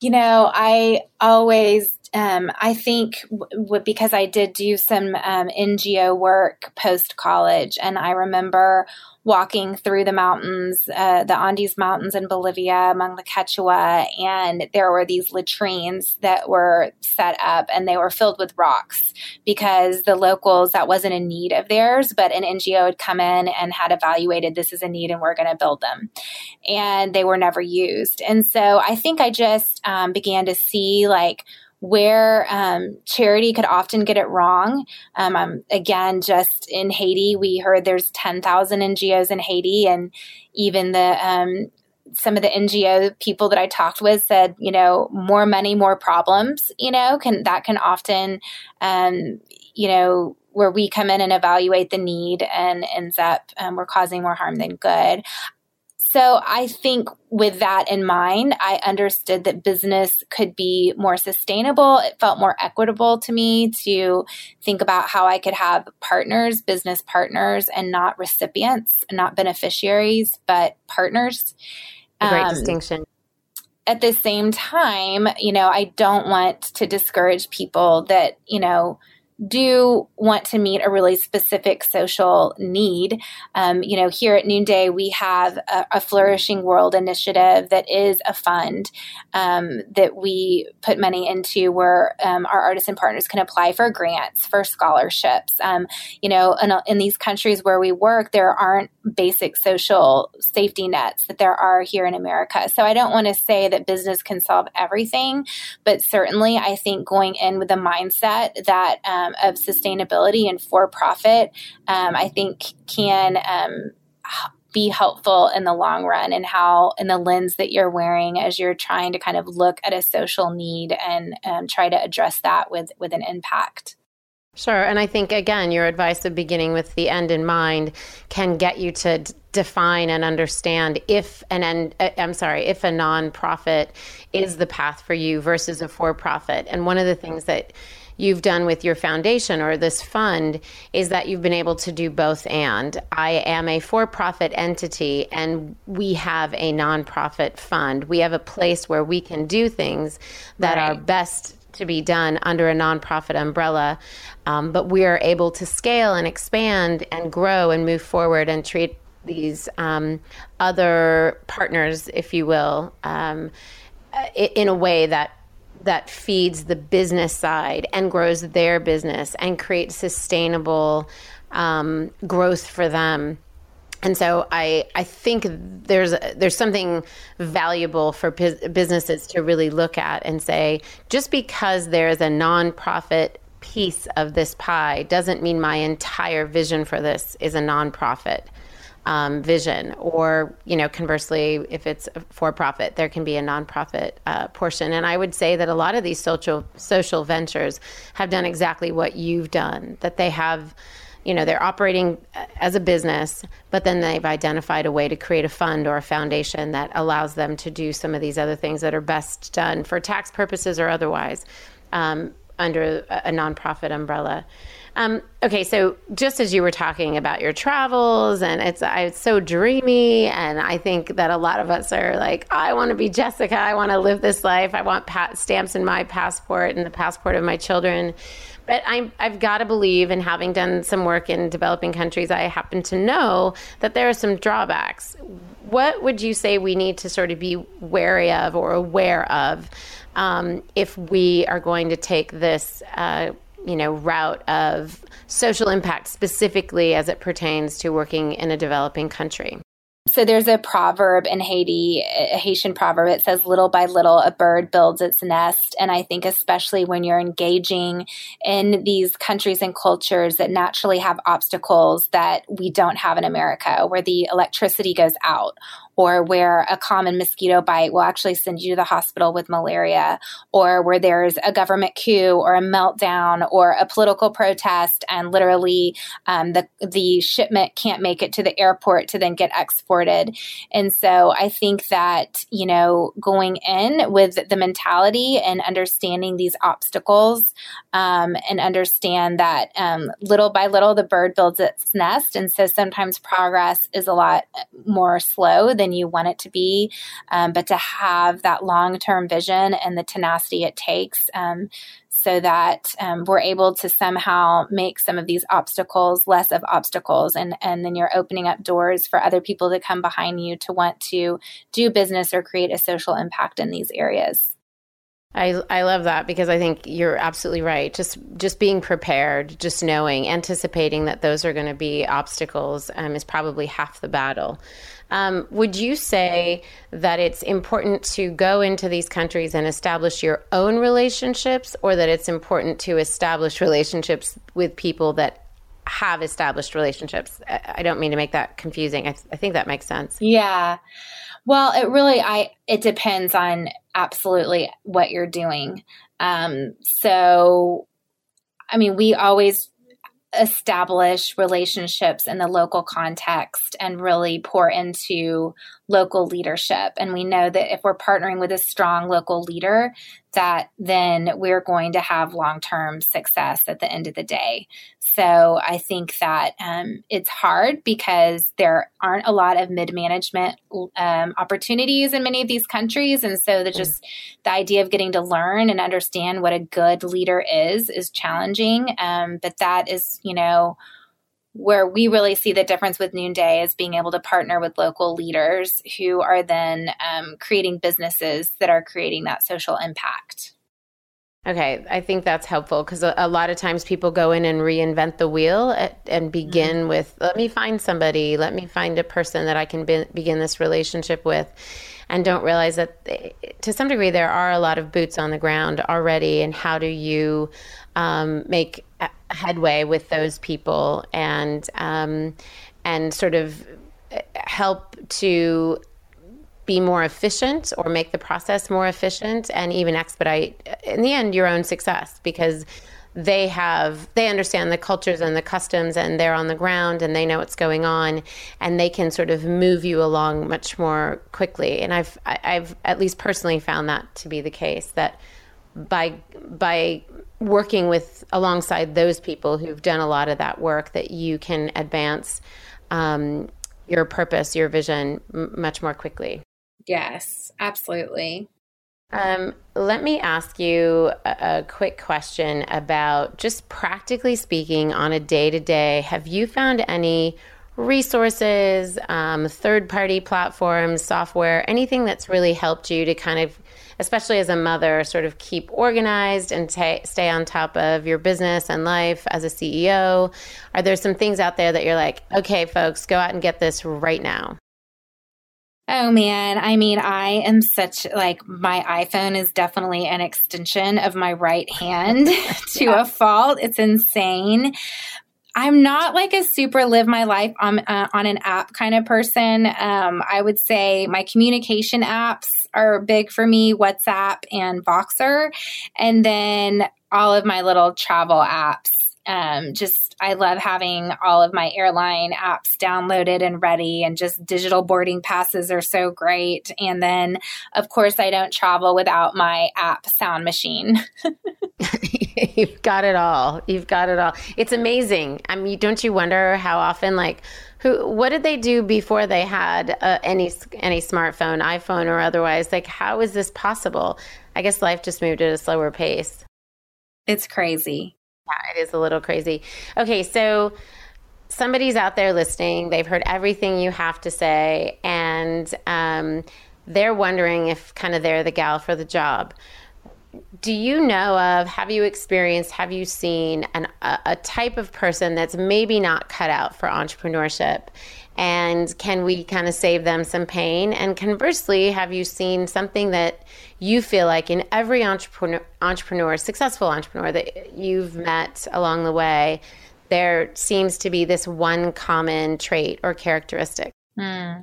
You know i always um, I think w- because I did do some um, NGO work post college, and I remember walking through the mountains, uh, the Andes Mountains in Bolivia among the Quechua, and there were these latrines that were set up and they were filled with rocks because the locals, that wasn't a need of theirs, but an NGO had come in and had evaluated this is a need and we're going to build them. And they were never used. And so I think I just um, began to see like, where um, charity could often get it wrong. Um, um, again, just in Haiti, we heard there's 10,000 NGOs in Haiti, and even the um, some of the NGO people that I talked with said, you know, more money, more problems. You know, can that can often, um, you know, where we come in and evaluate the need and ends up um, we're causing more harm than good. So I think with that in mind, I understood that business could be more sustainable. It felt more equitable to me to think about how I could have partners, business partners, and not recipients, not beneficiaries, but partners. A great um, distinction. At the same time, you know, I don't want to discourage people that, you know, do want to meet a really specific social need. Um, you know, here at Noonday, we have a, a Flourishing World initiative that is a fund um, that we put money into where um, our and partners can apply for grants, for scholarships. Um, you know, in, in these countries where we work, there aren't basic social safety nets that there are here in America. So I don't want to say that business can solve everything, but certainly I think going in with a mindset that um, um, of sustainability and for profit, um, I think can um, be helpful in the long run and how in the lens that you're wearing as you're trying to kind of look at a social need and um, try to address that with with an impact. Sure. And I think, again, your advice of beginning with the end in mind can get you to d- define and understand if an end, uh, I'm sorry, if a nonprofit is the path for you versus a for profit. And one of the things that you've done with your foundation or this fund is that you've been able to do both and. I am a for profit entity and we have a nonprofit fund. We have a place where we can do things that right. are best to be done under a nonprofit umbrella. Um, but we are able to scale and expand and grow and move forward and treat these um, other partners, if you will, um, in a way that that feeds the business side and grows their business and creates sustainable um, growth for them. And so I, I think there's there's something valuable for businesses to really look at and say just because there's a nonprofit piece of this pie doesn't mean my entire vision for this is a nonprofit um, vision, or you know, conversely, if it's for profit, there can be a nonprofit uh, portion. And I would say that a lot of these social social ventures have done exactly what you've done. That they have, you know, they're operating uh, as a business, but then they've identified a way to create a fund or a foundation that allows them to do some of these other things that are best done for tax purposes or otherwise um, under a, a nonprofit umbrella. Um, okay, so just as you were talking about your travels, and it's it's so dreamy, and I think that a lot of us are like, I want to be Jessica. I want to live this life. I want pa- stamps in my passport and the passport of my children. But I'm, I've got to believe, and having done some work in developing countries, I happen to know that there are some drawbacks. What would you say we need to sort of be wary of or aware of um, if we are going to take this? Uh, you know route of social impact specifically as it pertains to working in a developing country so there's a proverb in Haiti, a Haitian proverb. It says, little by little, a bird builds its nest. And I think, especially when you're engaging in these countries and cultures that naturally have obstacles that we don't have in America, where the electricity goes out or where a common mosquito bite will actually send you to the hospital with malaria, or where there's a government coup or a meltdown or a political protest, and literally um, the the shipment can't make it to the airport to then get exported. And so I think that you know going in with the mentality and understanding these obstacles um, and understand that um, little by little the bird builds its nest, and so sometimes progress is a lot more slow than than you want it to be. Um, but to have that long term vision and the tenacity it takes um, so that um, we're able to somehow make some of these obstacles less of obstacles and and then you're opening up doors for other people to come behind you to want to do business or create a social impact in these areas I, I love that because I think you're absolutely right. Just just being prepared, just knowing, anticipating that those are going to be obstacles um, is probably half the battle. Um, would you say that it's important to go into these countries and establish your own relationships, or that it's important to establish relationships with people that have established relationships? I don't mean to make that confusing. I, th- I think that makes sense. Yeah. Well, it really I it depends on absolutely what you're doing. Um, so, I mean, we always establish relationships in the local context and really pour into local leadership. And we know that if we're partnering with a strong local leader, that then we're going to have long term success at the end of the day. So I think that um, it's hard because there aren't a lot of mid management um, opportunities in many of these countries. And so the just the idea of getting to learn and understand what a good leader is is challenging. Um, but that is, you know, where we really see the difference with Noonday is being able to partner with local leaders who are then um, creating businesses that are creating that social impact. Okay, I think that's helpful because a, a, lot of times people go in and reinvent the wheel at, and begin mm-hmm. with, let me find somebody, let me find a person that I can be, begin this relationship with, and don't realize that they, to some degree there are a lot of boots on the ground already. And how do you um, make headway with those people and um, and sort of help to be more efficient or make the process more efficient and even expedite in the end your own success because they have they understand the cultures and the customs and they're on the ground and they know what's going on and they can sort of move you along much more quickly. And i've i've at least personally found that to be the case that by by working with alongside those people who've done a lot of that work that you can advance um, your purpose your vision m- much more quickly yes absolutely um, let me ask you a, a, quick question about just practically speaking on a day to day. Have you found any resources, um, third party platforms, software, anything that's really helped you to kind of, especially as a mother, sort of keep organized and stay on top of your business and life as a CEO? Are there some things out there that you're like, okay, folks, go out and get this right now? Oh man, I mean, I am such like my iPhone is definitely an extension of my right hand (laughs) to yeah. a fault. It's insane. I'm not like a super live my life on uh, on an app kind of person. Um, I would say my communication apps are big for me, WhatsApp and Voxer, and then all of my little travel apps um, just I love having all of my airline apps downloaded and ready, and just digital boarding passes are so great. And then, of course, I don't travel without my app sound machine. (laughs) (laughs) You've got it all. You've got it all. It's amazing. I mean, don't you wonder how often, like, who, what did they do before they had uh, any any smartphone, iPhone or otherwise? Like, how is this possible? I guess life just moved at a slower pace. It's crazy. Yeah, it is a little crazy. Okay, so somebody's out there listening. They've heard everything you have to say, and um, they're wondering if kind of they're the gal for the job. Do you know of, have you experienced, have you seen an, a, a type of person that's maybe not cut out for entrepreneurship? And can we kind of save them some pain? And conversely, have you seen something that you feel like in every entrepreneur, entrepreneur, successful entrepreneur that you've met along the way, there seems to be this one common trait or characteristic? Hmm.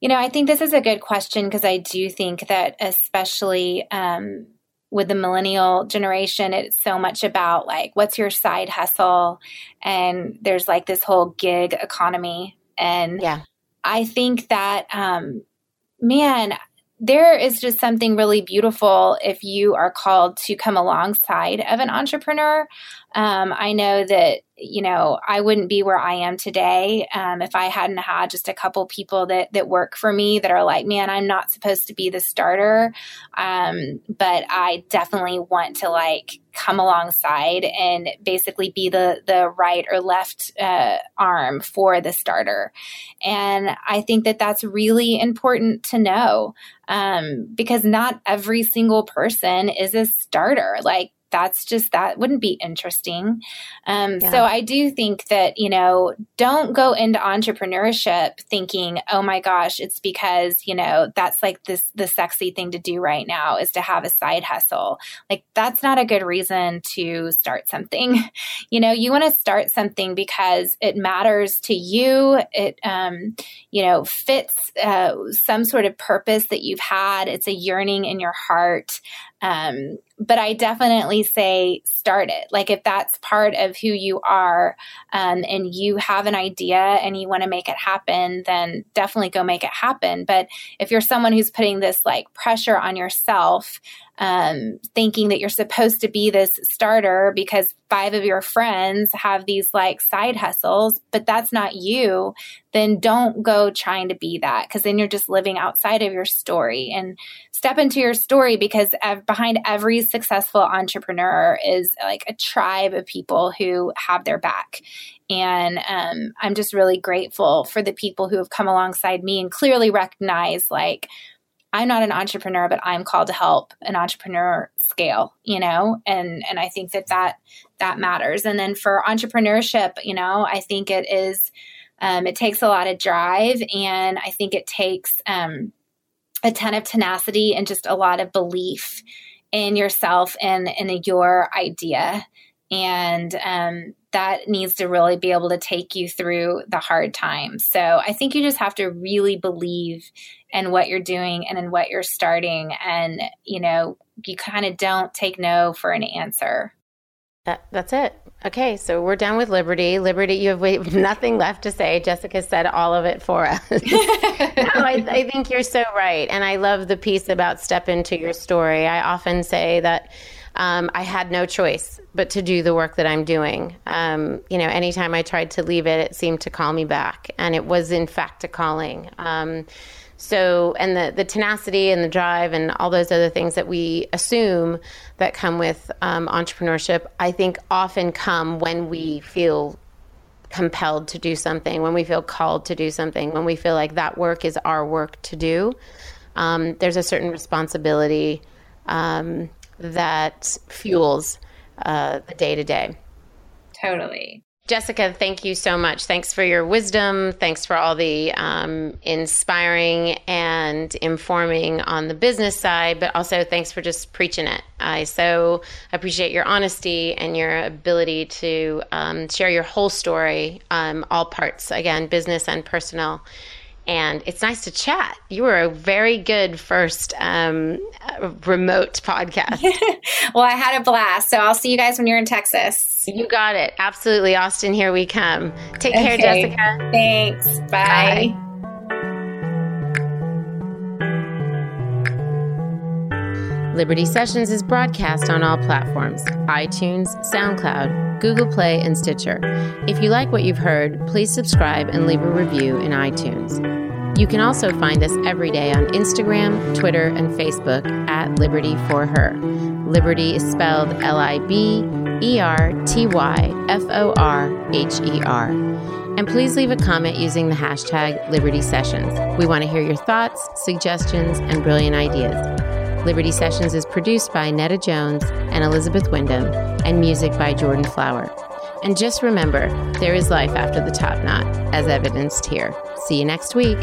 You know, I think this is a good question because I do think that, especially um, with the millennial generation, it's so much about like, what's your side hustle? And there's like this whole gig economy. And yeah. I think that, um, man, there is just something really beautiful if you are called to come alongside of an entrepreneur. Um, I know that you know I wouldn't be where I am today um, if I hadn't had just a couple people that that work for me that are like, man, I'm not supposed to be the starter, um, but I definitely want to like come alongside and basically be the the right or left uh, arm for the starter. And I think that that's really important to know um, because not every single person is a starter. Like that's just that wouldn't be interesting. Um, yeah. So I do think that, you know, don't go into entrepreneurship thinking, oh my gosh, it's because, you know, that's like this, the sexy thing to do right now is to have a side hustle. Like that's not a good reason to start something. (laughs) you know, you want to start something because it matters to you. It, um, you know, fits uh, some sort of purpose that you've had. It's a yearning in your heart. Um, but I definitely say start it. Like if that's part of who you are um, and you have an idea and you want to make it happen, then definitely go make it happen. But if you're someone who's putting this like pressure on yourself, um, thinking that you're supposed to be this starter because five of your friends have these like side hustles, but that's not you, then don't go trying to be that because then you're just living outside of your story and step into your story because behind every successful entrepreneur is like a tribe of people who have their back. And um, I'm just really grateful for the people who have come alongside me and clearly recognize like, I'm not an entrepreneur, but I'm called to help an entrepreneur scale, you know, and and I think that that that matters. And then for entrepreneurship, you know, I think it is, um, it takes a lot of drive, and I think it takes um, a ton of tenacity and just a lot of belief in yourself and in your idea, and um, that needs to really be able to take you through the hard times. So I think you just have to really believe in what you're doing and in what you're starting. And, you know, you kind of don't take no for an answer. That, that's it. Okay, so we're done with Liberty. Liberty, you have (laughs) nothing left to say. Jessica said all of it for us. (laughs) no, I, I think you're so right. And I love the piece about step into your story. I often say that um, I had no choice but to do the work that I'm doing. Um, you know, anytime I tried to leave it, it seemed to call me back, and it was in fact a calling. Um, so, and the the tenacity and the drive and all those other things that we assume that come with um, entrepreneurship, I think often come when we feel compelled to do something, when we feel called to do something, when we feel like that work is our work to do. Um, there's a certain responsibility um, that fuels uh, the day to day. Totally. Jessica, thank you so much. Thanks for your wisdom. Thanks for all the um, inspiring and informing on the business side, but also thanks for just preaching it. I so appreciate your honesty and your ability to um, share your whole story, um, all parts, again, business and personal and it's nice to chat. You were a very good first um, remote podcast. (laughs) well, I had a blast. So I'll see you guys when you're in Texas. You got it. Absolutely. Austin, here we come. Take okay. care, Jessica. Thanks. Bye. Bye. Liberty Sessions is broadcast on all platforms iTunes, SoundCloud, Google Play, and Stitcher. If you like what you've heard, please subscribe and leave a review in iTunes. You can also find us every day on Instagram, Twitter, and Facebook at Liberty for Her. Liberty is spelled L I B E R T Y F O R H E R. And please leave a comment using the hashtag Liberty Sessions. We want to hear your thoughts, suggestions, and brilliant ideas. Liberty Sessions is produced by Netta Jones and Elizabeth Wyndham, and music by Jordan Flower. And just remember, there is life after the top knot, as evidenced here. See you next week.